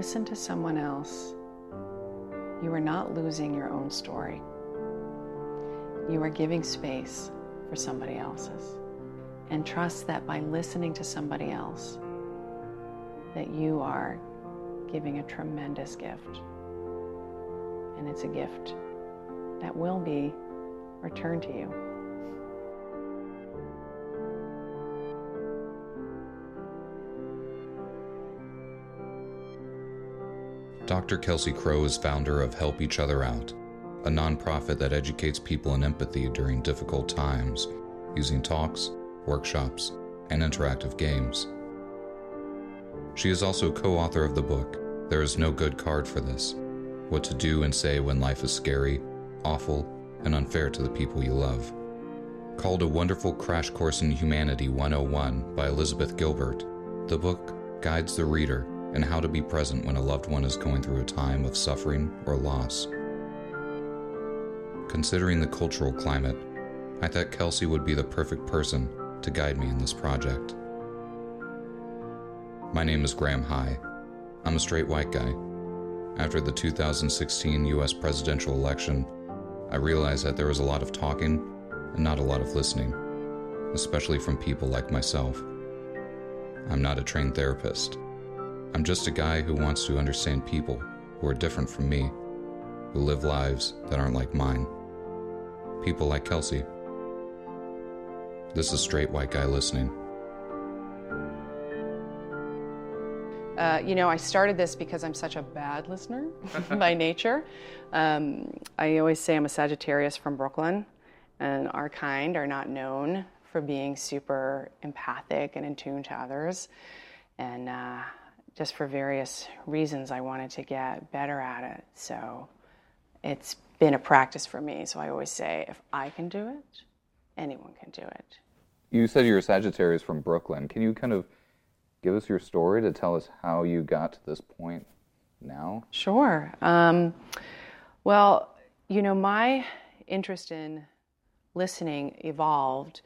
listen to someone else, you are not losing your own story. You are giving space for somebody else's. And trust that by listening to somebody else, that you are giving a tremendous gift. And it's a gift that will be returned to you. Dr. Kelsey Crowe is founder of Help Each Other Out, a nonprofit that educates people in empathy during difficult times using talks, workshops, and interactive games. She is also co author of the book, There is No Good Card for This What to Do and Say When Life is Scary, Awful, and Unfair to the People You Love. Called A Wonderful Crash Course in Humanity 101 by Elizabeth Gilbert, the book guides the reader in how to be present when a loved one is going through a time of suffering or loss. Considering the cultural climate, I thought Kelsey would be the perfect person to guide me in this project. My name is Graham High. I'm a straight white guy. After the 2016 US presidential election, I realized that there was a lot of talking and not a lot of listening, especially from people like myself. I'm not a trained therapist. I'm just a guy who wants to understand people who are different from me, who live lives that aren't like mine. People like Kelsey. This is Straight White Guy Listening. Uh, you know, I started this because I'm such a bad listener by nature. Um, I always say I'm a Sagittarius from Brooklyn, and our kind are not known for being super empathic and in tune to others. And uh, just for various reasons, I wanted to get better at it. So it's been a practice for me. So I always say, if I can do it, anyone can do it. You said you're a Sagittarius from Brooklyn. Can you kind of give us your story to tell us how you got to this point now? Sure. Um, well, you know, my interest in listening evolved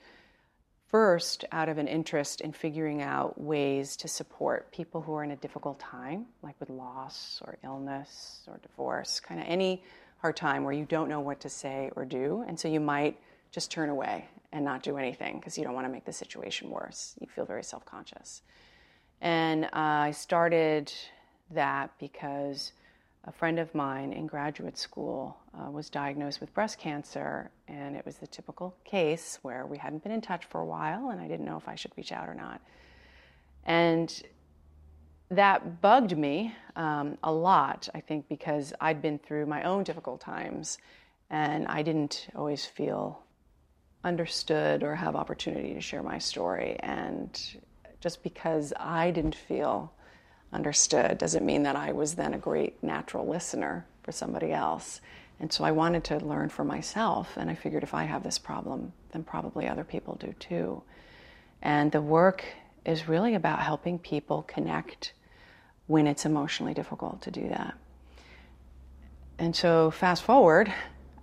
first out of an interest in figuring out ways to support people who are in a difficult time, like with loss or illness or divorce, kind of any hard time where you don't know what to say or do. And so you might just turn away and not do anything because you don't want to make the situation worse. You feel very self conscious. And uh, I started that because a friend of mine in graduate school uh, was diagnosed with breast cancer, and it was the typical case where we hadn't been in touch for a while, and I didn't know if I should reach out or not. And that bugged me um, a lot, I think, because I'd been through my own difficult times, and I didn't always feel understood or have opportunity to share my story. And just because I didn't feel understood doesn't mean that I was then a great natural listener for somebody else. And so I wanted to learn for myself, and I figured if I have this problem, then probably other people do too. And the work is really about helping people connect when it's emotionally difficult to do that. And so, fast forward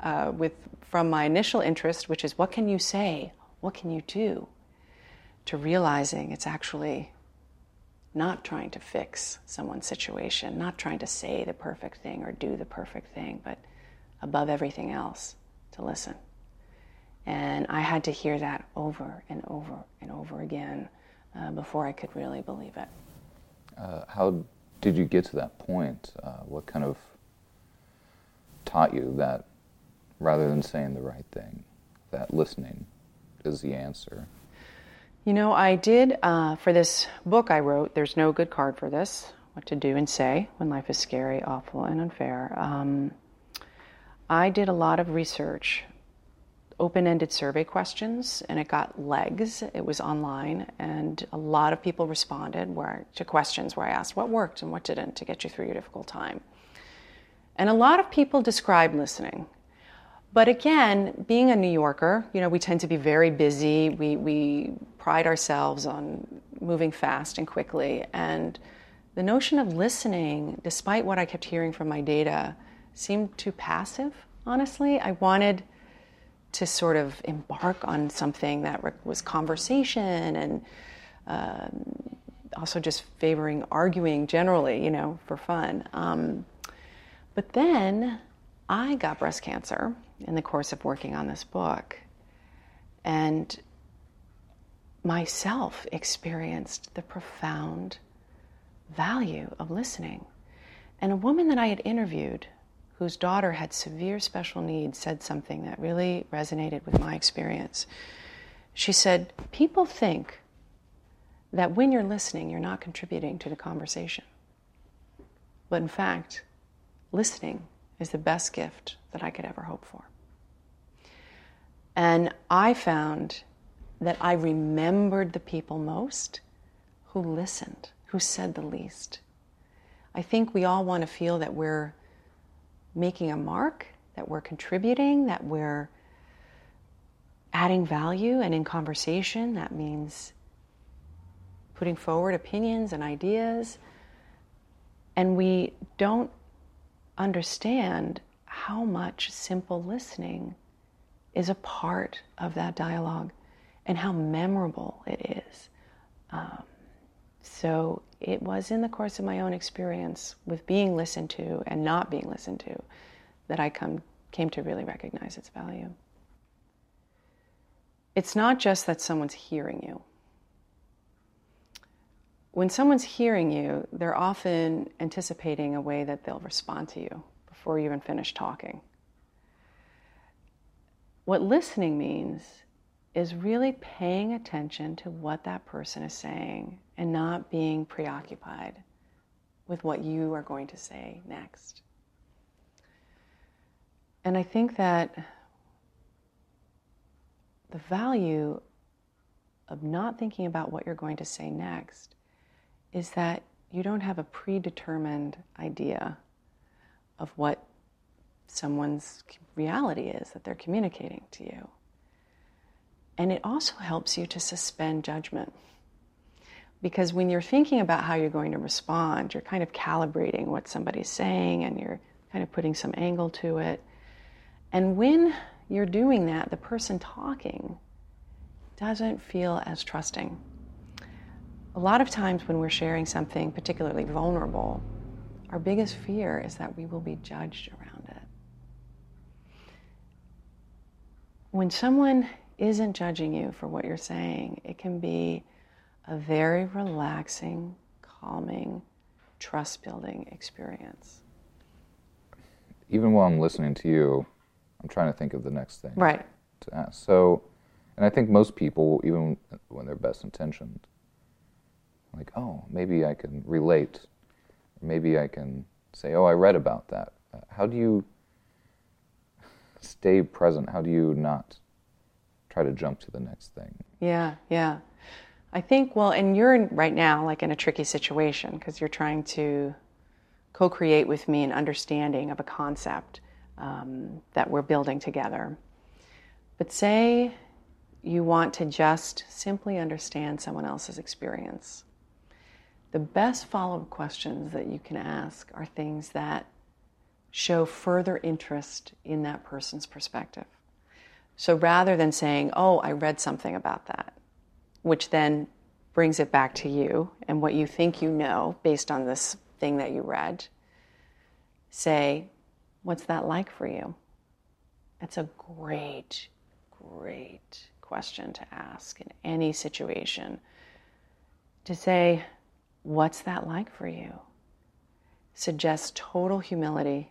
uh, with from my initial interest, which is what can you say, what can you do, to realizing it's actually not trying to fix someone's situation, not trying to say the perfect thing or do the perfect thing, but above everything else, to listen. And I had to hear that over and over and over again uh, before I could really believe it. Uh, how did you get to that point? Uh, what kind of taught you that rather than saying the right thing, that listening is the answer? You know, I did uh, for this book I wrote. There's no good card for this. What to do and say when life is scary, awful, and unfair. Um, I did a lot of research, open-ended survey questions, and it got legs. It was online, and a lot of people responded where, to questions where I asked what worked and what didn't to get you through your difficult time. And a lot of people described listening but again, being a New Yorker, you know, we tend to be very busy. We, we pride ourselves on moving fast and quickly. And the notion of listening, despite what I kept hearing from my data, seemed too passive, honestly. I wanted to sort of embark on something that was conversation and um, also just favoring arguing generally, you know, for fun. Um, but then I got breast cancer in the course of working on this book. And myself experienced the profound value of listening. And a woman that I had interviewed, whose daughter had severe special needs, said something that really resonated with my experience. She said, People think that when you're listening, you're not contributing to the conversation. But in fact, listening is the best gift that I could ever hope for. And I found that I remembered the people most who listened, who said the least. I think we all want to feel that we're making a mark, that we're contributing, that we're adding value, and in conversation, that means putting forward opinions and ideas. And we don't understand how much simple listening is a part of that dialogue and how memorable it is. Um, so it was in the course of my own experience with being listened to and not being listened to that I come, came to really recognize its value. It's not just that someone's hearing you when someone's hearing you, they're often anticipating a way that they'll respond to you before you even finish talking. What listening means is really paying attention to what that person is saying and not being preoccupied with what you are going to say next. And I think that the value of not thinking about what you're going to say next is that you don't have a predetermined idea of what someone's reality is that they're communicating to you. And it also helps you to suspend judgment. Because when you're thinking about how you're going to respond, you're kind of calibrating what somebody's saying and you're kind of putting some angle to it. And when you're doing that, the person talking doesn't feel as trusting a lot of times when we're sharing something particularly vulnerable, our biggest fear is that we will be judged around it. When someone isn't judging you for what you're saying, it can be a very relaxing, calming, trust building experience. Even while I'm listening to you, I'm trying to think of the next thing. Right. To ask. So, and I think most people, even when they're best intentioned, like, oh, maybe I can relate. Maybe I can say, oh, I read about that. Uh, how do you stay present? How do you not try to jump to the next thing? Yeah, yeah. I think, well, and you're right now like in a tricky situation because you're trying to co create with me an understanding of a concept um, that we're building together. But say you want to just simply understand someone else's experience the best follow up questions that you can ask are things that show further interest in that person's perspective. So rather than saying, Oh, I read something about that, which then brings it back to you and what you think you know based on this thing that you read, say, What's that like for you? That's a great, great question to ask in any situation. To say, What's that like for you? Suggests total humility.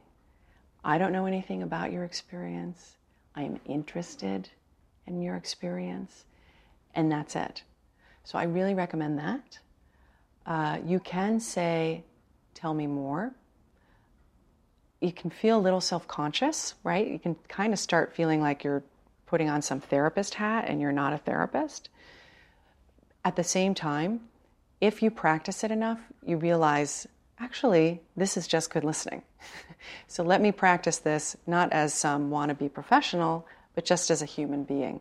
I don't know anything about your experience. I am interested in your experience, and that's it. So I really recommend that. Uh, you can say, Tell me more. You can feel a little self conscious, right? You can kind of start feeling like you're putting on some therapist hat and you're not a therapist. At the same time, if you practice it enough, you realize actually, this is just good listening. so let me practice this not as some wannabe professional, but just as a human being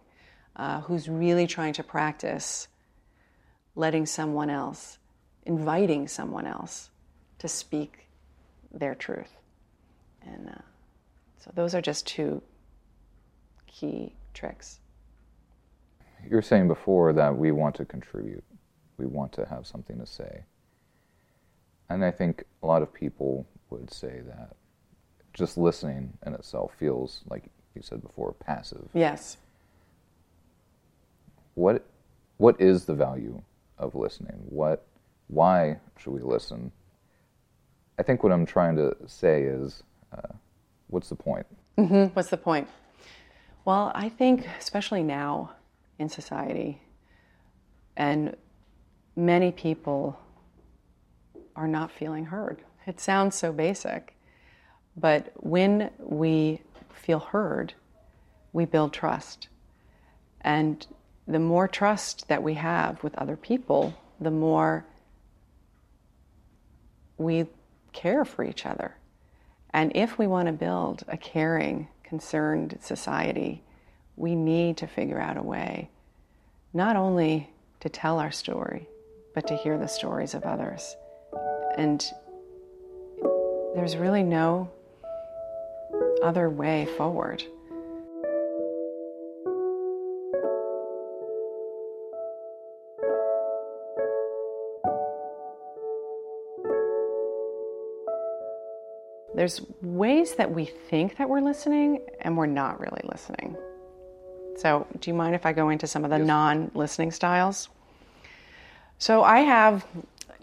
uh, who's really trying to practice letting someone else, inviting someone else to speak their truth. And uh, so those are just two key tricks. You were saying before that we want to contribute We want to have something to say. And I think a lot of people would say that just listening in itself feels, like you said before, passive. Yes. What, what is the value of listening? What, why should we listen? I think what I'm trying to say is, uh, what's the point? Mm-hmm. What's the point? Well, I think, especially now in society, and many people are not feeling heard. It sounds so basic, but when we feel heard, we build trust. And the more trust that we have with other people, the more we care for each other. And if we want to build a caring, concerned society, we need to figure out a way not only to tell our story, but to hear the stories of others. And there's really no other way forward. There's ways that we think that we're listening and we're not really listening. So, do you mind if I go into some of the Yes. non listening styles? So, I have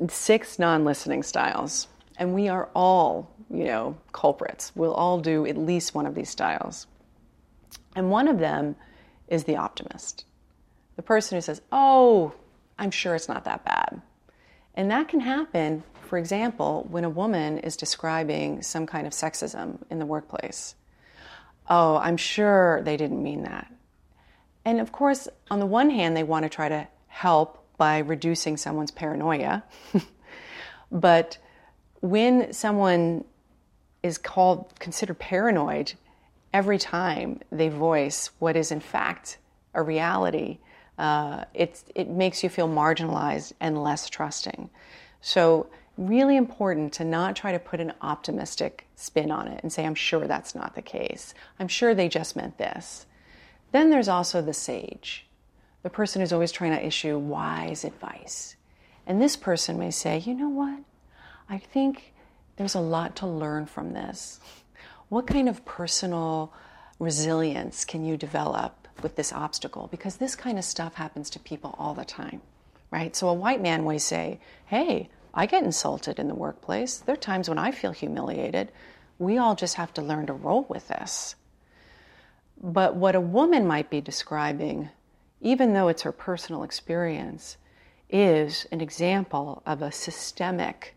six non listening styles, and we are all, you know, culprits. We'll all do at least one of these styles. And one of them is the optimist, the person who says, Oh, I'm sure it's not that bad. And that can happen, for example, when a woman is describing some kind of sexism in the workplace. Oh, I'm sure they didn't mean that. And of course, on the one hand, they want to try to help by reducing someone's paranoia. but when someone is called considered paranoid every time they voice what is in fact a reality, uh, it's, it makes you feel marginalized and less trusting. So, really important to not try to put an optimistic spin on it and say, I'm sure that's not the case. I'm sure they just meant this. Then there's also the sage, the person who's always trying to issue wise advice. And this person may say, you know what? I think there's a lot to learn from this. What kind of personal resilience can you develop with this obstacle? Because this kind of stuff happens to people all the time, right? So a white man may say, hey, I get insulted in the workplace. There are times when I feel humiliated. We all just have to learn to roll with this. But what a woman might be describing, even though it's her personal experience, is an example of a systemic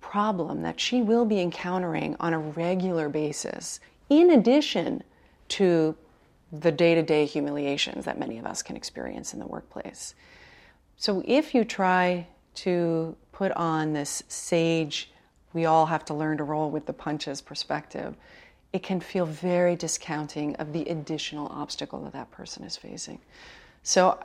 problem that she will be encountering on a regular basis, in addition to the day to day humiliations that many of us can experience in the workplace. So if you try to put on this sage, we all have to learn to roll with the punches perspective, it can feel very discounting of the additional obstacle that that person is facing. So,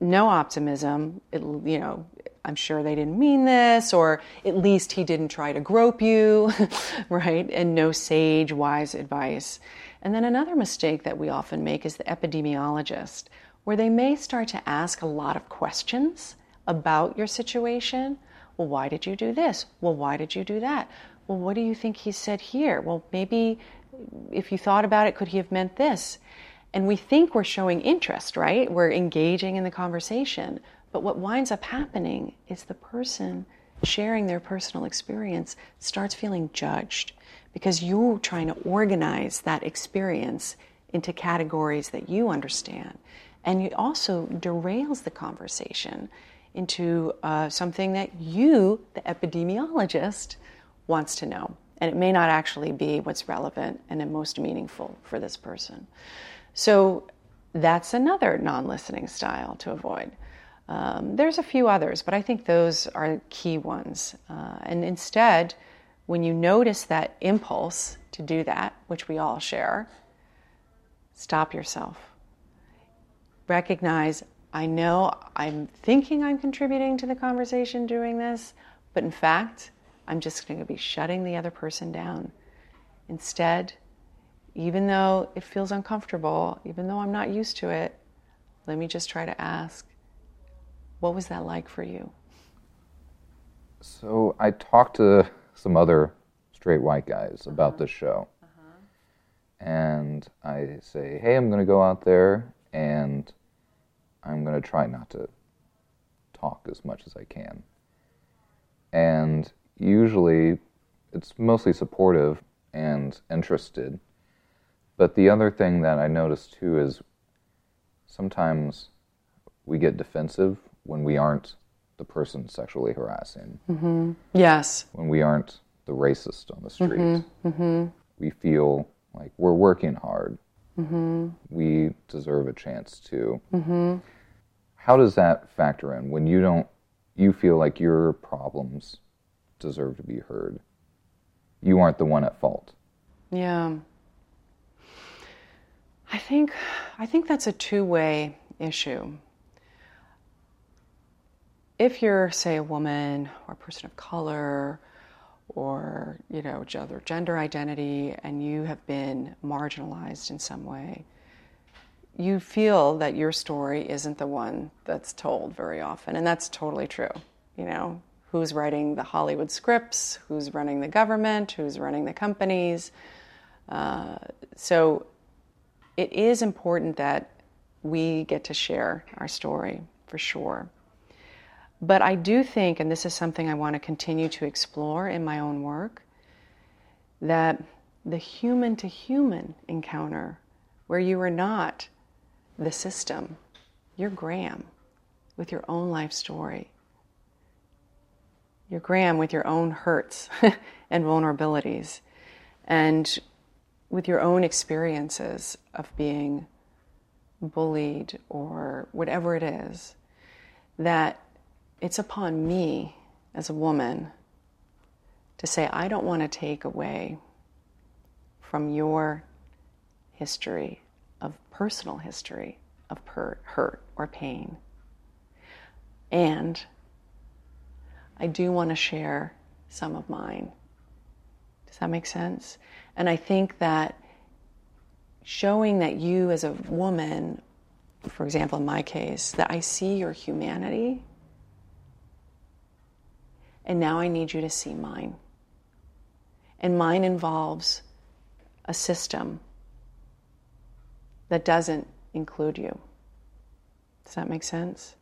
no optimism, it, you know, I'm sure they didn't mean this, or at least he didn't try to grope you, right? And no sage, wise advice. And then another mistake that we often make is the epidemiologist, where they may start to ask a lot of questions about your situation. Well, why did you do this? Well, why did you do that? Well, what do you think he said here? Well, maybe if you thought about it, could he have meant this? And we think we're showing interest, right? We're engaging in the conversation. But what winds up happening is the person sharing their personal experience starts feeling judged because you're trying to organize that experience into categories that you understand. And it also derails the conversation into uh, something that you, the epidemiologist, wants to know. And it may not actually be what's relevant and most meaningful for this person. So that's another non listening style to avoid. Um, there's a few others, but I think those are key ones. Uh, and instead, when you notice that impulse to do that, which we all share, stop yourself. Recognize, I know I'm thinking I'm contributing to the conversation doing this, but in fact, I'm just going to be shutting the other person down. Instead, even though it feels uncomfortable, even though I'm not used to it, let me just try to ask What was that like for you? So I talked to some other straight white guys about uh-huh. this show. Uh-huh. And I say, hey, I'm going to go out there and I'm going to try not to talk as much as I can. And usually it's mostly supportive and interested. But the other thing that I notice too is sometimes we get defensive when we aren't the person sexually harassing. Mm-hmm. Yes. When we aren't the racist on the street. Mm-hmm. We feel like we're working hard. Mm-hmm. We deserve a chance to. Mm-hmm. How does that factor in when you don't, you feel like your problems deserve to be heard? You aren't the one at fault. Yeah. I think I think that's a two-way issue. If you're, say, a woman or a person of color or you know other gender identity and you have been marginalized in some way you feel that your story isn't the one that's told very often and that's totally true you know who's writing the hollywood scripts who's running the government who's running the companies uh, so it is important that we get to share our story for sure but I do think, and this is something I want to continue to explore in my own work, that the human to human encounter, where you are not the system, you're Graham with your own life story. You're Graham with your own hurts and vulnerabilities, and with your own experiences of being bullied or whatever it is, that it's upon me as a woman to say, I don't want to take away from your history of personal history of hurt or pain. And I do want to share some of mine. Does that make sense? And I think that showing that you as a woman, for example, in my case, that I see your humanity and now I need you to see mine. And mine involves a system that doesn't include you. Does that make sense?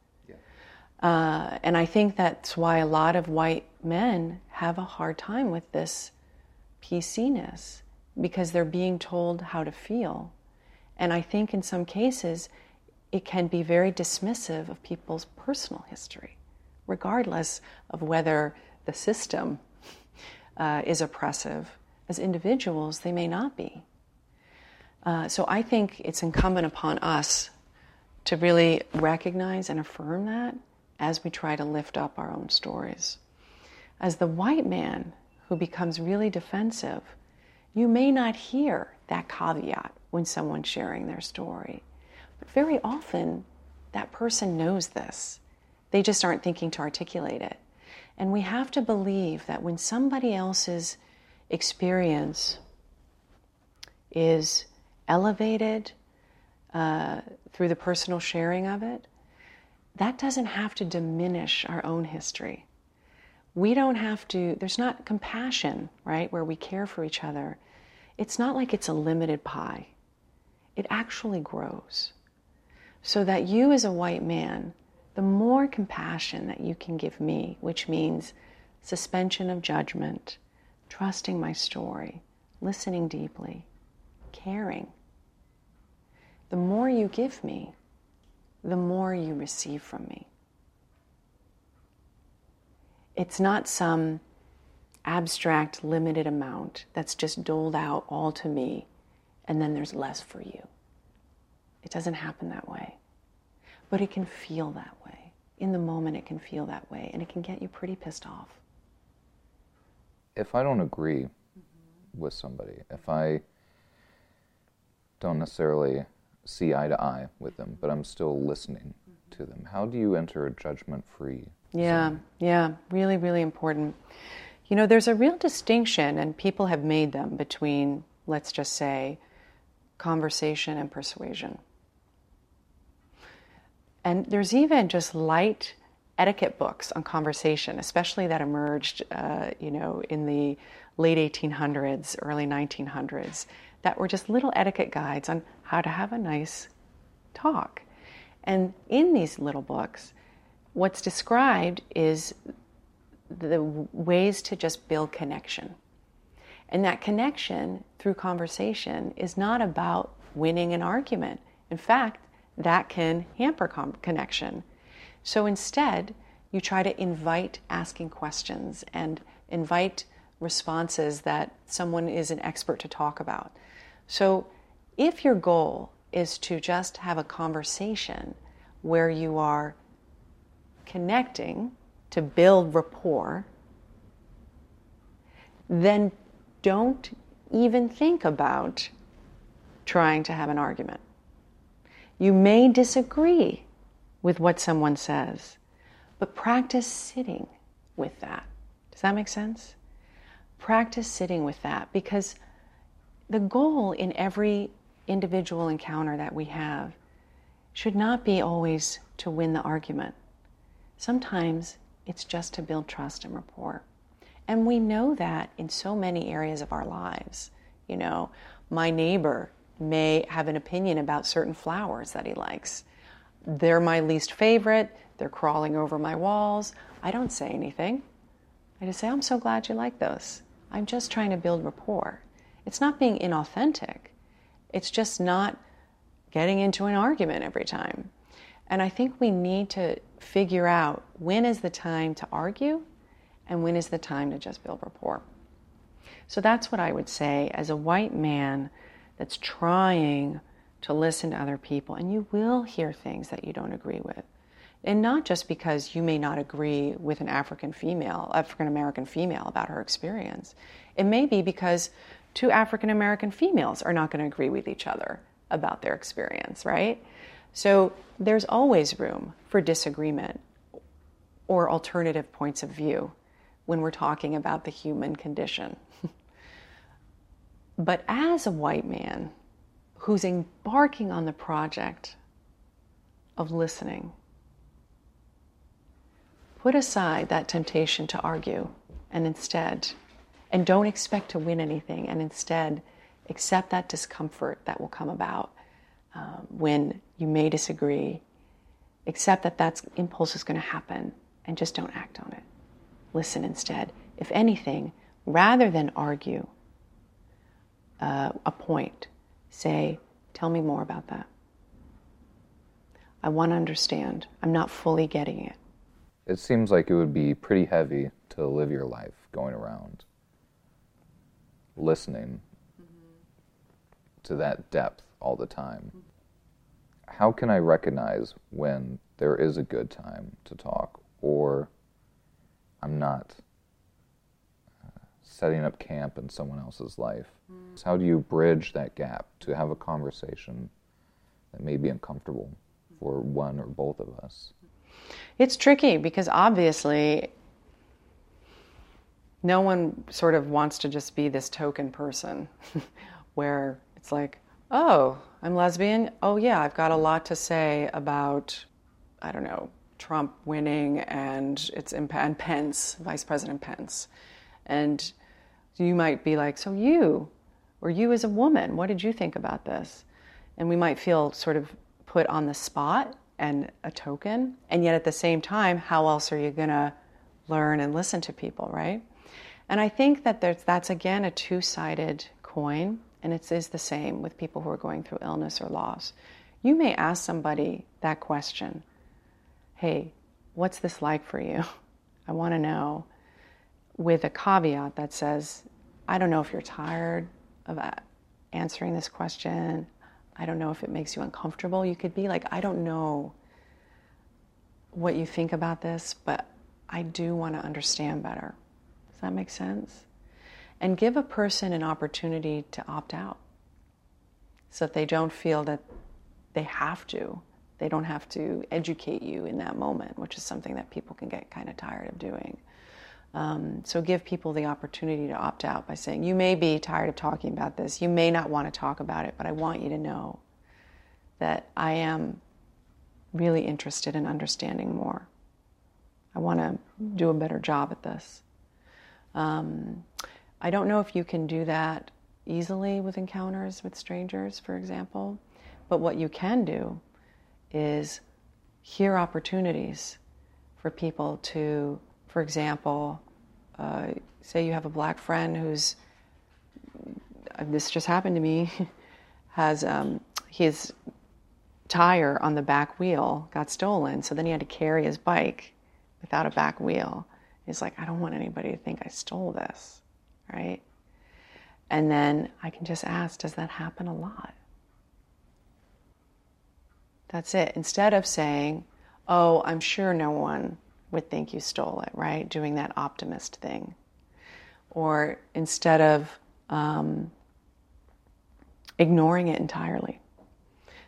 Uh, and I think that's why a lot of white men have a hard time with this PC-ness because they're being told how to feel. And I think in some cases, it can be very dismissive of people's personal history regardless of whether the system uh, is oppressive. As individuals, they may not be. Uh, so I think it's incumbent upon us to really recognize and affirm that as we try to lift up our own stories. As the white man who becomes really defensive, you may not hear that caveat when someone's sharing their story. But very often, that person knows this they just aren't thinking to articulate it. And we have to believe that when somebody else's experience is elevated uh, through the personal sharing of it, that doesn't have to diminish our own history. We don't have to, there's not compassion, right, where we care for each other. It's not like it's a limited pie, it actually grows. So that you, as a white man, the more compassion that you can give me, which means suspension of judgment, trusting my story, listening deeply, caring, the more you give me, the more you receive from me. It's not some abstract, limited amount that's just doled out all to me and then there's less for you. It doesn't happen that way. But it can feel that way. In the moment, it can feel that way, and it can get you pretty pissed off. If I don't agree mm-hmm. with somebody, if I don't necessarily see eye to eye with them, but I'm still listening to them, how do you enter a judgment free? Yeah, yeah, really, really important. You know, there's a real distinction, and people have made them between, let's just say, conversation and persuasion. And there's even just light etiquette books on conversation, especially that emerged, uh, you know, in the late 1800s, early 1900s, that were just little etiquette guides on how to have a nice talk. And in these little books, what's described is the ways to just build connection. And that connection through conversation is not about winning an argument. In fact, that can hamper com- connection. So instead, you try to invite asking questions and invite responses that someone is an expert to talk about. So if your goal is to just have a conversation where you are connecting to build rapport, then don't even think about trying to have an argument. You may disagree with what someone says, but practice sitting with that. Does that make sense? Practice sitting with that because the goal in every individual encounter that we have should not be always to win the argument. Sometimes it's just to build trust and rapport. And we know that in so many areas of our lives. You know, my neighbor may have an opinion about certain flowers that he likes. They're my least favorite. They're crawling over my walls. I don't say anything. I just say, I'm so glad you like those. I'm just trying to build rapport. It's not being inauthentic, it's just not getting into an argument every time. And I think we need to figure out when is the time to argue and when is the time to just build rapport. So that's what I would say as a white man that's trying to listen to other people, and you will hear things that you don't agree with. And not just because you may not agree with an African female, African American female about her experience. It may be because two African American females are not going to agree with each other about their experience, right? So there's always room for disagreement or alternative points of view when we're talking about the human condition. But as a white man who's embarking on the project of listening, put aside that temptation to argue and instead, and don't expect to win anything, and instead accept that discomfort that will come about um, when you may disagree. Accept that that impulse is going to happen and just don't act on it. Listen instead. If anything, rather than argue, uh, a point, say, Tell me more about that. I want to understand. I'm not fully getting it. It seems like it would be pretty heavy to live your life going around listening mm-hmm. to that depth all the time. Mm-hmm. How can I recognize when there is a good time to talk or I'm not setting up camp in someone else's life. Mm. So how do you bridge that gap to have a conversation that may be uncomfortable for one or both of us? It's tricky because obviously no one sort of wants to just be this token person where it's like, oh, I'm lesbian. Oh, yeah, I've got a lot to say about, I don't know, Trump winning and it's and Pence, Vice President Pence. And you might be like, So you, or you as a woman, what did you think about this? And we might feel sort of put on the spot and a token. And yet at the same time, how else are you going to learn and listen to people, right? And I think that that's again a two sided coin, and it is the same with people who are going through illness or loss. You may ask somebody that question Hey, what's this like for you? I want to know with a caveat that says, I don't know if you're tired of uh, answering this question. I don't know if it makes you uncomfortable. You could be like, I don't know what you think about this, but I do want to understand better. That make sense? And give a person an opportunity to opt out so that they don't feel that they have to. They don't have to educate you in that moment, which is something that people can get kind of tired of doing. Um, so give people the opportunity to opt out by saying, You may be tired of talking about this. You may not want to talk about it, but I want you to know that I am really interested in understanding more. I want to do a better job at this. Um, I don't know if you can do that easily with encounters with strangers, for example, but what you can do is hear opportunities for people to, for example, uh, say you have a black friend who's, this just happened to me, has um, his tire on the back wheel got stolen, so then he had to carry his bike without a back wheel. He's like, I don't want anybody to think I stole this, right? And then I can just ask, does that happen a lot? That's it. Instead of saying, oh, I'm sure no one would think you stole it, right? Doing that optimist thing. Or instead of um, ignoring it entirely.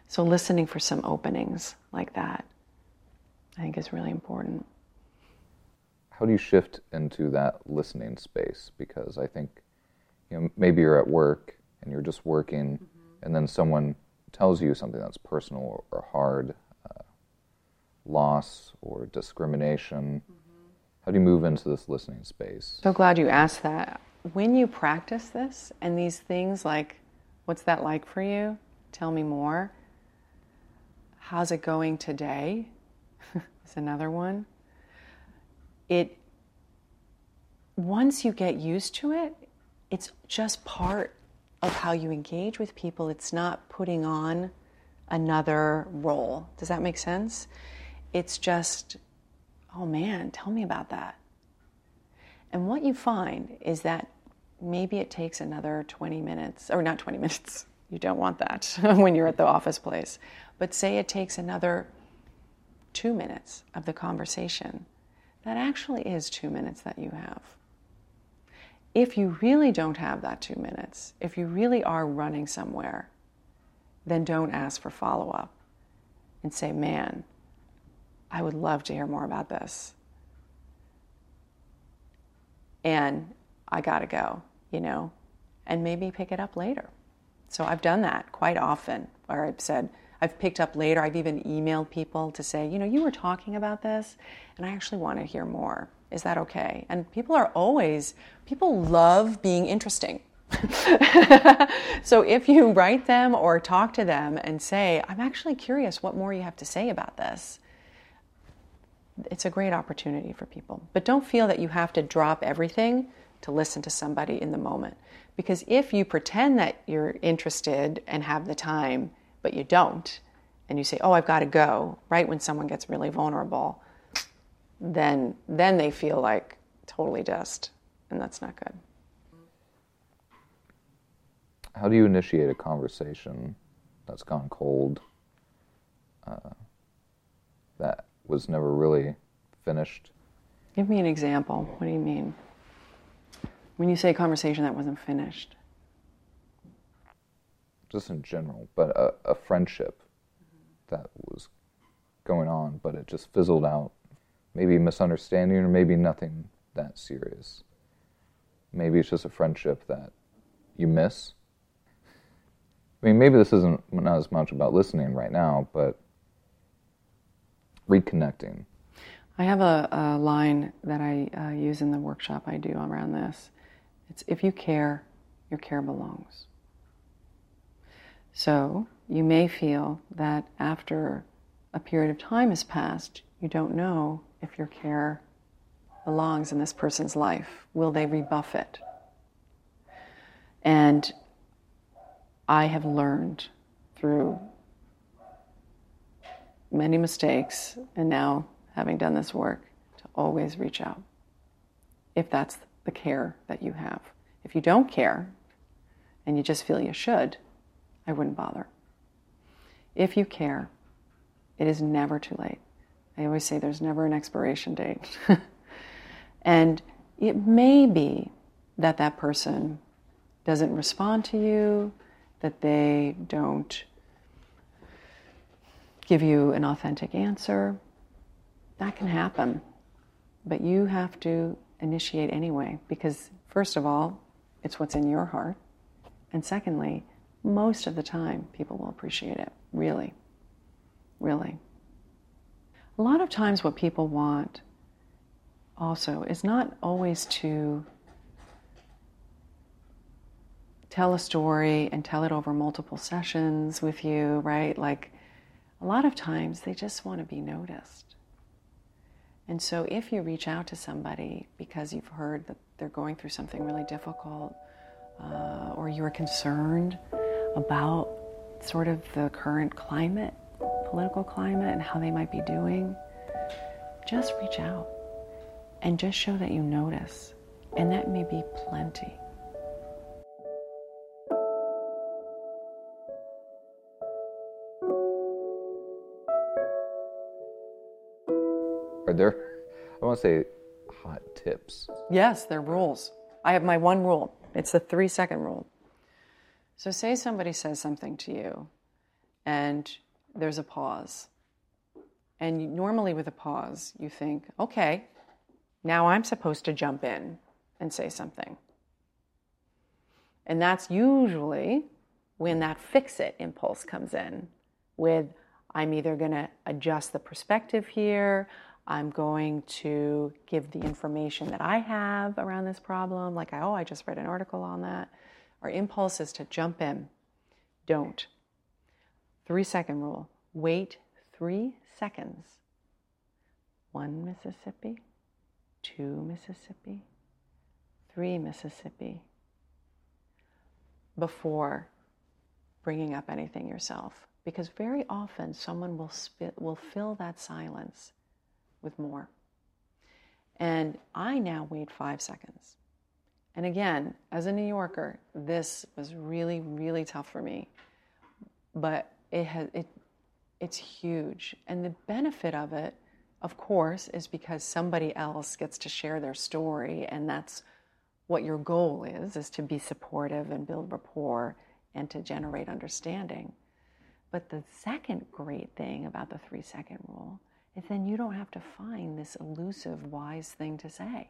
So, listening for some openings like that, I think, is really important. How do you shift into that listening space? Because I think, you know, maybe you're at work and you're just working, mm-hmm. and then someone tells you something that's personal or, or hard, uh, loss or discrimination. Mm-hmm. How do you move into this listening space? So glad you asked that. When you practice this and these things like, what's that like for you? Tell me more. How's it going today? is another one. It once you get used to it, it's just part of how you engage with people. It's not putting on another role. Does that make sense? It's just, oh man, tell me about that. And what you find is that maybe it takes another 20 minutes, or not 20 minutes, you don't want that when you're at the office place, but say it takes another two minutes of the conversation. That actually is two minutes that you have. If you really don't have that two minutes, if you really are running somewhere, then don't ask for follow up and say, man, I would love to hear more about this. And I got to go, you know, and maybe pick it up later. So I've done that quite often where I've said, I've picked up later. I've even emailed people to say, you know, you were talking about this, and I actually want to hear more. Is that okay? And people are always, people love being interesting. so if you write them or talk to them and say, I'm actually curious what more you have to say about this, it's a great opportunity for people. But don't feel that you have to drop everything to listen to somebody in the moment. Because if you pretend that you're interested and have the time, but you don't, and you say, Oh, I've got to go, right when someone gets really vulnerable, then then they feel like totally dust, and that's not good. How do you initiate a conversation that's gone cold? Uh, that was never really finished. Give me an example. What do you mean? When you say conversation that wasn't finished? Just in general, but a, a friendship that was going on, but it just fizzled out maybe misunderstanding or maybe nothing that serious. Maybe it's just a friendship that you miss. I mean, maybe this isn't not as much about listening right now, but reconnecting. I have a, a line that I uh, use in the workshop I do around this. It's if you care, your care belongs. So you may feel that after a period of time has passed, you don't know if your care belongs in this person's life? Will they rebuff it? And I have learned through many mistakes and now having done this work to always reach out if that's the care that you have. If you don't care and you just feel you should, I wouldn't bother. If you care, it is never too late. I always say there's never an expiration date. and it may be that that person doesn't respond to you, that they don't give you an authentic answer. That can happen. But you have to initiate anyway, because, first of all, it's what's in your heart. And secondly, most of the time, people will appreciate it. Really. Really. A lot of times, what people want also is not always to tell a story and tell it over multiple sessions with you, right? Like a lot of times they just want to be noticed. And so if you reach out to somebody because you've heard that they're going through something really difficult, uh, or you're concerned about sort of the current climate, political climate, and how they might be doing, just reach out and just show that you notice. And that may be plenty. Are there, I want to say, hot tips? Yes, they're rules. I have my one rule. It's the three second rule. So, say somebody says something to you and there's a pause. And normally, with a pause, you think, okay, now I'm supposed to jump in and say something. And that's usually when that fix it impulse comes in with, I'm either going to adjust the perspective here, I'm going to give the information that I have around this problem, like, oh, I just read an article on that. Our impulse is to jump in. Don't. Three second rule wait three seconds. One Mississippi, two Mississippi, three Mississippi, before bringing up anything yourself. Because very often someone will, spit, will fill that silence with more. And I now wait five seconds. And again, as a New Yorker, this was really, really tough for me. But it has it it's huge. And the benefit of it, of course, is because somebody else gets to share their story and that's what your goal is, is to be supportive and build rapport and to generate understanding. But the second great thing about the three second rule is then you don't have to find this elusive, wise thing to say.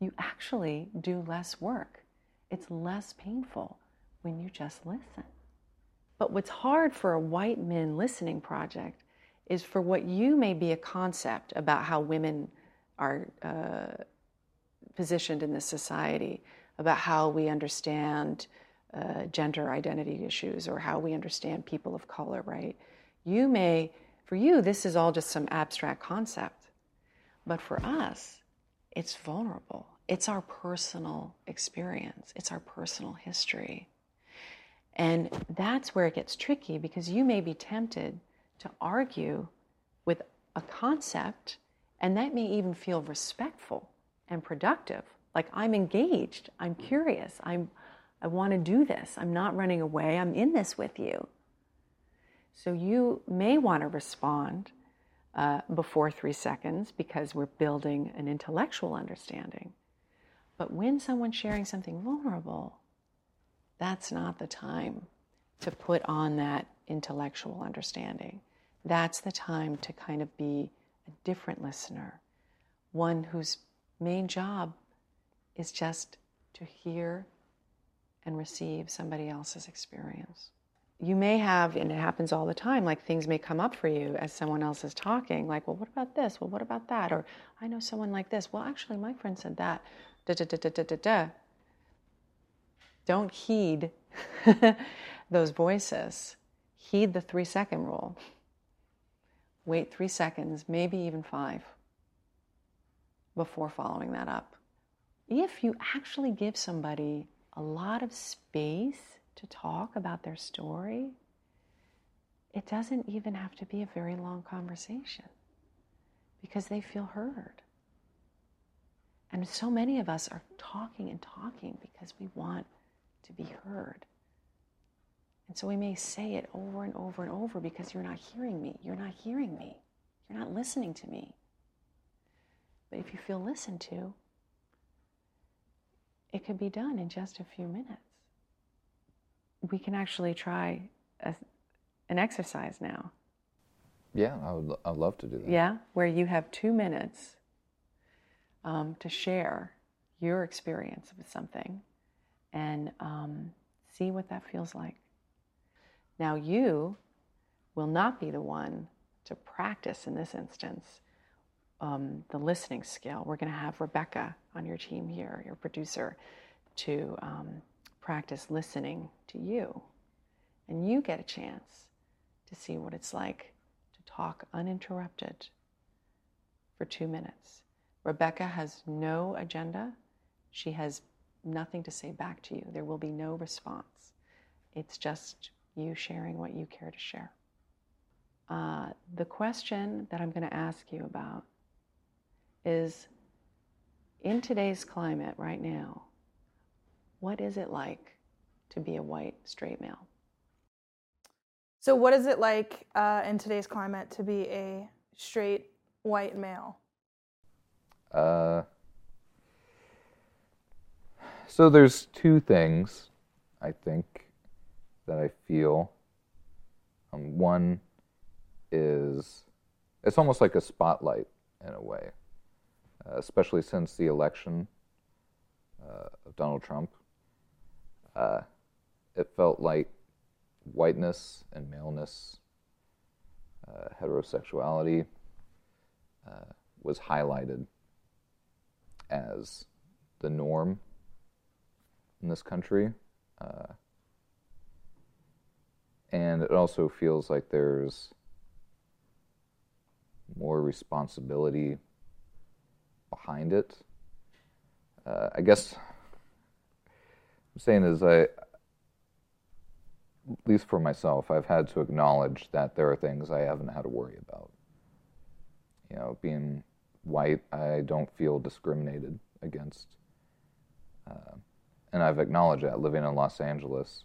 You actually do less work. It's less painful when you just listen. But what's hard for a white men listening project is for what you may be a concept about how women are uh, positioned in this society, about how we understand uh, gender identity issues or how we understand people of color, right? You may for you, this is all just some abstract concept. But for us, it's vulnerable. It's our personal experience, it's our personal history. And that's where it gets tricky because you may be tempted to argue with a concept, and that may even feel respectful and productive. Like I'm engaged, I'm curious, I'm, I want to do this, I'm not running away, I'm in this with you. So you may want to respond uh, before three seconds because we're building an intellectual understanding. But when someone's sharing something vulnerable, that's not the time to put on that intellectual understanding. That's the time to kind of be a different listener, one whose main job is just to hear and receive somebody else's experience you may have, and it happens all the time, like things may come up for you as someone else is talking, like, well, what about this? Well, what about that? Or I know someone like this. Well, actually, my friend said that. Da da da da da da da. Don't heed those voices. Heed the three second rule. Wait three seconds, maybe even five, before following that up. If you actually give somebody a lot of space to talk about their story, it doesn't even have to be a very long conversation because they feel heard. And so many of us are talking and talking because we want to be heard. And so we may say it over and over and over because you're not hearing me. You're not hearing me. You're not listening to me. But if you feel listened to, it could be done in just a few minutes we can actually try a, an exercise now. Yeah, I would. I'd love to do that. Yeah, where you have two minutes um, to share your experience with something, and um, see what that feels like. Now you will not be the one to practice in this instance um, the listening skill. We're going to have Rebecca on your team here, your producer, to um, practice listening to you. And you get a chance to see what it's like to talk uninterrupted for two minutes. Rebecca has no agenda. She has nothing to say back to you. There will be no response. It's just you sharing what you care to share. Uh, the question that I'm going to ask you about is in today's climate right now, what is it like to be a white straight male? So, what is it like uh, in today's climate to be a straight white male? Uh, so there's two things I think that I feel. Um, one is it's almost like a spotlight in a way, uh, especially since the election uh, of Donald Trump. Uh, it felt like whiteness and maleness, uh, heterosexuality uh, was highlighted as the norm in this country. Uh, and it also feels like there's more responsibility behind it. Uh, I guess saying is I, at least for myself, I've had to acknowledge that there are things I haven't had to worry about. You know, being white, I don't feel discriminated against. Uh, and I've acknowledged that living in Los Angeles.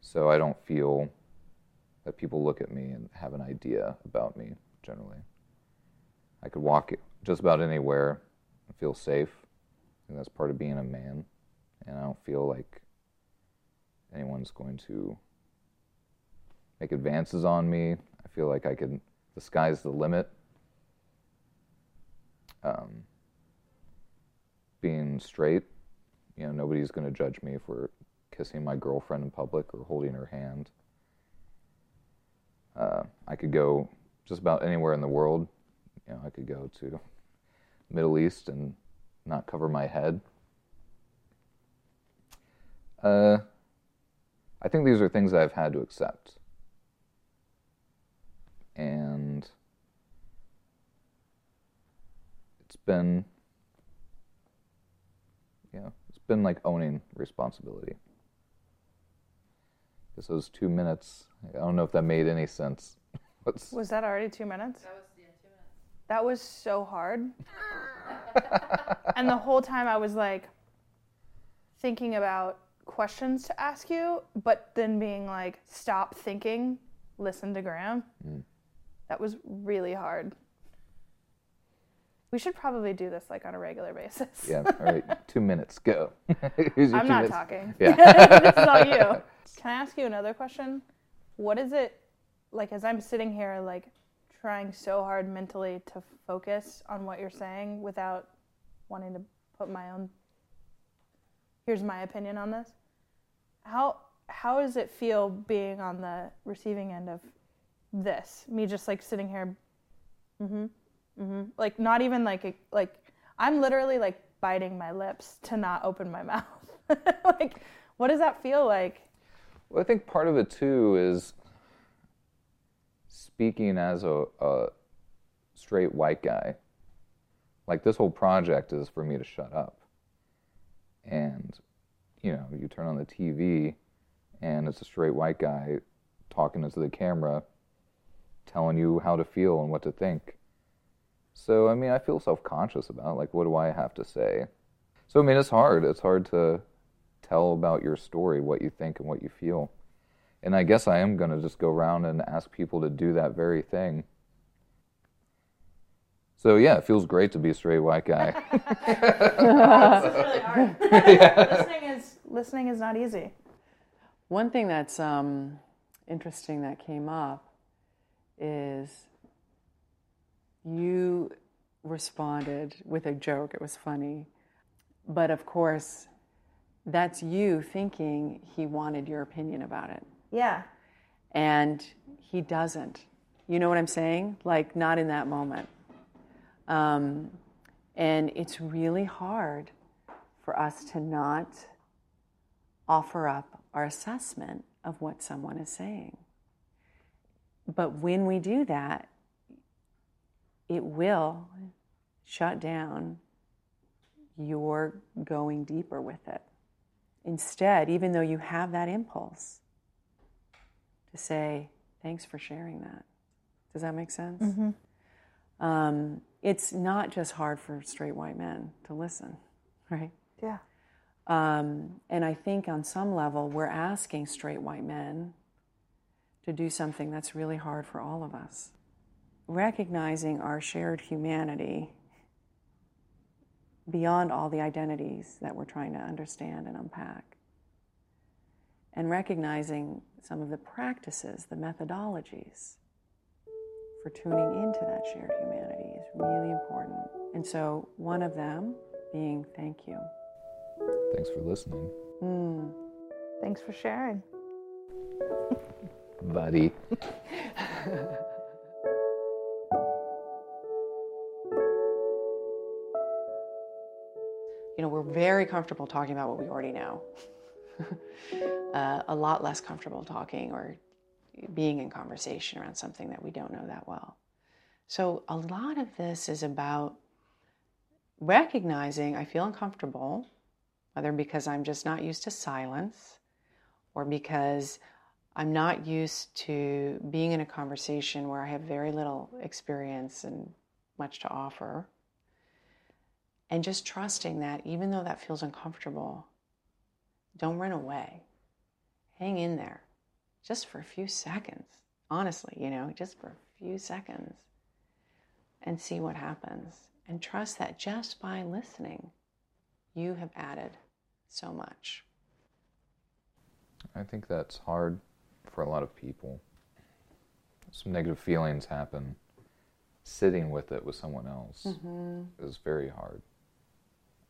So I don't feel that people look at me and have an idea about me generally. I could walk just about anywhere and feel safe. And that's part of being a man. And I don't feel like anyone's going to make advances on me. I feel like I can, the sky's the limit. Um, being straight, you know, nobody's going to judge me for kissing my girlfriend in public or holding her hand. Uh, I could go just about anywhere in the world. You know, I could go to Middle East and not cover my head. Uh, I think these are things I've had to accept. And it's been, you know, it's been like owning responsibility. Because those two minutes, I don't know if that made any sense. What's, Was that already two minutes? That was yeah, two minutes. That was so hard. and the whole time I was like thinking about questions to ask you, but then being like, stop thinking, listen to Graham. Mm. That was really hard. We should probably do this like on a regular basis. yeah. All right. Two minutes. Go. I'm not minutes. talking. Yeah. this is all you. Can I ask you another question? What is it like as I'm sitting here like trying so hard mentally to focus on what you're saying without wanting to put my own here's my opinion on this. How how does it feel being on the receiving end of this? Me just like sitting here mm-hmm, mm-hmm. like not even like like I'm literally like biting my lips to not open my mouth. like what does that feel like? Well, I think part of it too is speaking as a, a straight white guy. Like this whole project is for me to shut up. And, you know, you turn on the TV and it's a straight white guy talking into the camera, telling you how to feel and what to think. So, I mean, I feel self conscious about like, what do I have to say? So, I mean, it's hard. It's hard to tell about your story, what you think and what you feel. And I guess I am going to just go around and ask people to do that very thing. So yeah, it feels great to be a straight white guy. this is really hard. yeah. Listening is listening is not easy. One thing that's um, interesting that came up is you responded with a joke. It was funny, but of course, that's you thinking he wanted your opinion about it. Yeah. And he doesn't. You know what I'm saying? Like, not in that moment. Um, and it's really hard for us to not offer up our assessment of what someone is saying. But when we do that, it will shut down your going deeper with it. Instead, even though you have that impulse to say, thanks for sharing that. Does that make sense? Mm-hmm. Um, it's not just hard for straight white men to listen, right? Yeah. Um, and I think on some level, we're asking straight white men to do something that's really hard for all of us. Recognizing our shared humanity beyond all the identities that we're trying to understand and unpack. And recognizing some of the practices, the methodologies for tuning into that shared humanity is really important. And so, one of them being thank you. Thanks for listening. Mm. Thanks for sharing. Buddy. you know, we're very comfortable talking about what we already know. uh, a lot less comfortable talking or being in conversation around something that we don't know that well. So, a lot of this is about recognizing I feel uncomfortable whether because I'm just not used to silence or because I'm not used to being in a conversation where I have very little experience and much to offer. And just trusting that even though that feels uncomfortable, don't run away. Hang in there just for a few seconds. Honestly, you know, just for a few seconds and see what happens. And trust that just by listening, you have added so much. I think that's hard for a lot of people. Some negative feelings happen. Sitting with it with someone else mm-hmm. is very hard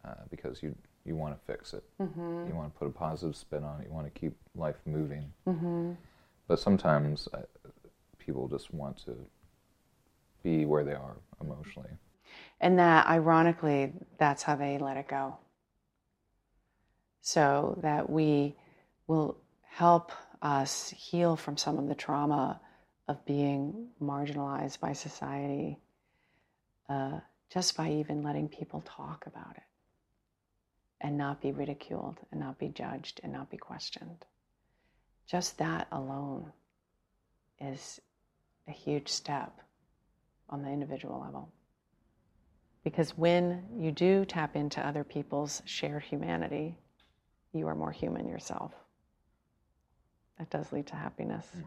uh, because you you want to fix it. Mm-hmm. You want to put a positive spin on it. You want to keep life moving. Mm-hmm. But sometimes uh, people just want to be where they are emotionally. And that, ironically, that's how they let it go so that we will help us heal from some of the trauma of being marginalized by society uh, just by even letting people talk about it and not be ridiculed and not be judged and not be questioned. Just that alone is a huge step on the individual level. Because when you do tap into other people's shared humanity, you are more human yourself. That does lead to happiness, mm-hmm.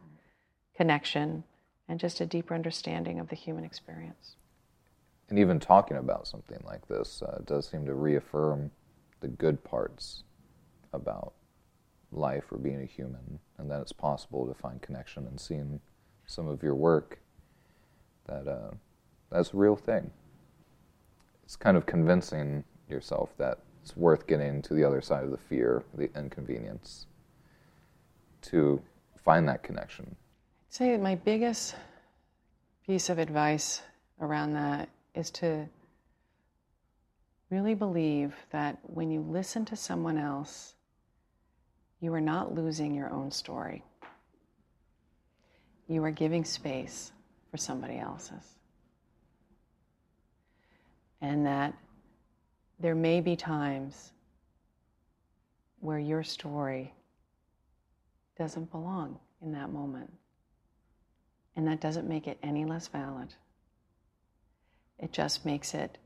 connection, and just a deeper understanding of the human experience. And even talking about something like this uh, does seem to reaffirm the good parts about life or being a human, and that it's possible to find connection and seeing some of your work. That uh, that's a real thing. It's kind of convincing yourself that it's worth getting to the other side of the fear, the inconvenience, to find that connection. I'd say my biggest piece of advice around that is to really believe that when you listen to someone else, you are not losing your own story. You are giving space for somebody else's. And that there may be times where your story doesn't belong in that moment. And that doesn't make it any less valid. It just makes it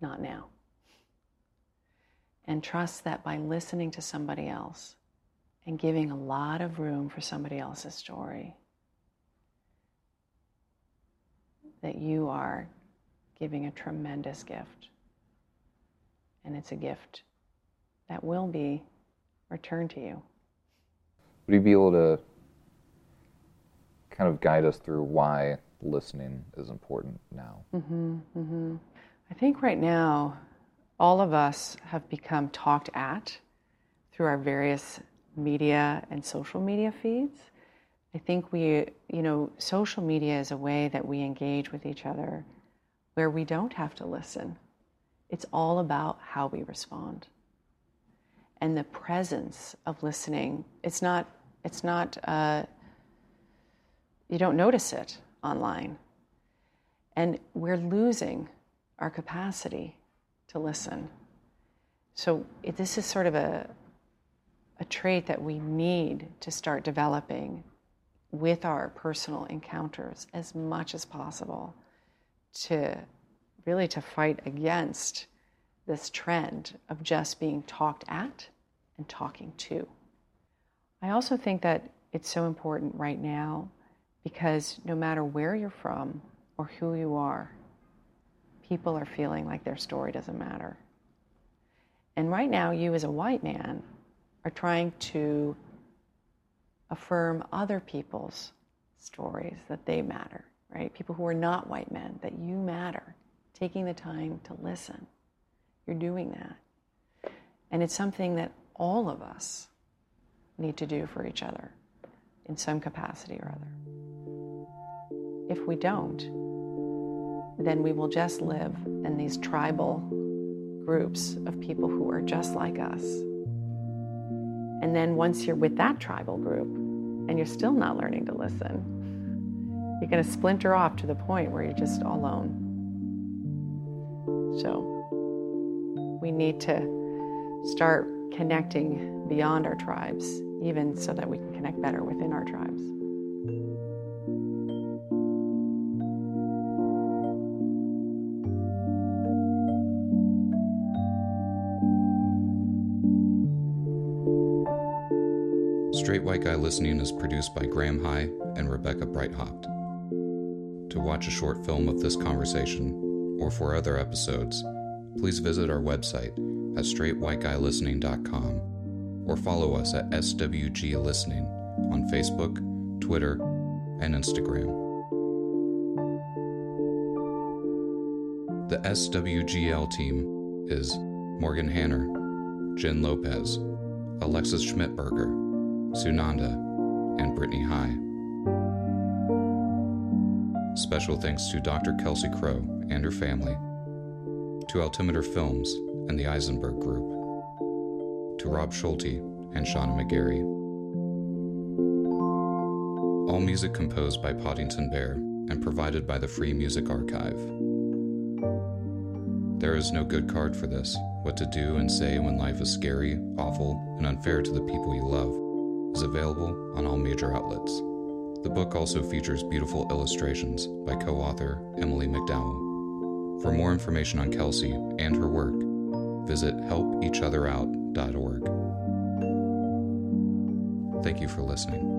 not now. And trust that by listening to somebody else and giving a lot of room for somebody else's story, that you are giving a tremendous gift and it's a gift that will be returned to you. Would you be able to kind of guide us through why listening is important now? Mm-hmm, mm-hmm. I think right now, all of us have become talked at through our various media and social media feeds. I think we, you know, social media is a way that we engage with each other where we don't have to listen. It's all about how we respond. And the presence of listening, it's not, it's not, uh, you don't notice it online. And we're losing our capacity to listen. So, it, this is sort of a, a trait that we need to start developing with our personal encounters as much as possible to really to fight against this trend of just being talked at and talking to. I also think that it's so important right now because no matter where you're from or who you are, people are feeling like their story doesn't matter. And right now, you as a white man are trying to affirm other people's stories that they matter, right? People who are not white men, that you matter, taking the time to listen. You're doing that. And it's something that all of us need to do for each other in some capacity or other. If we don't, then we will just live in these tribal groups of people who are just like us. And then once you're with that tribal group and you're still not learning to listen, you're going to splinter off to the point where you're just alone. So we need to start connecting beyond our tribes, even so that we can connect better within our tribes. Straight White Guy Listening is produced by Graham High and Rebecca Breithoft. To watch a short film of this conversation, or for other episodes, please visit our website at straightwhiteguy.listening.com or follow us at SWG Listening on Facebook, Twitter, and Instagram. The SWGL team is Morgan Hanner, Jen Lopez, Alexis Schmidberger, Sunanda, and Brittany High. Special thanks to Dr. Kelsey Crowe and her family to Altimeter Films and the Ayzenberg Group, to Rob Schulte and Shauna McGarry. All music composed by Podington Bear and provided by the Free Music Archive. There is no good card for this. What to do and say when life is scary, awful, and unfair to the people you love is available on all major outlets. The book also features beautiful illustrations by co author Emily McDowell. For more information on Kelsey and her work, visit helpeachotherout.org. Thank you for listening.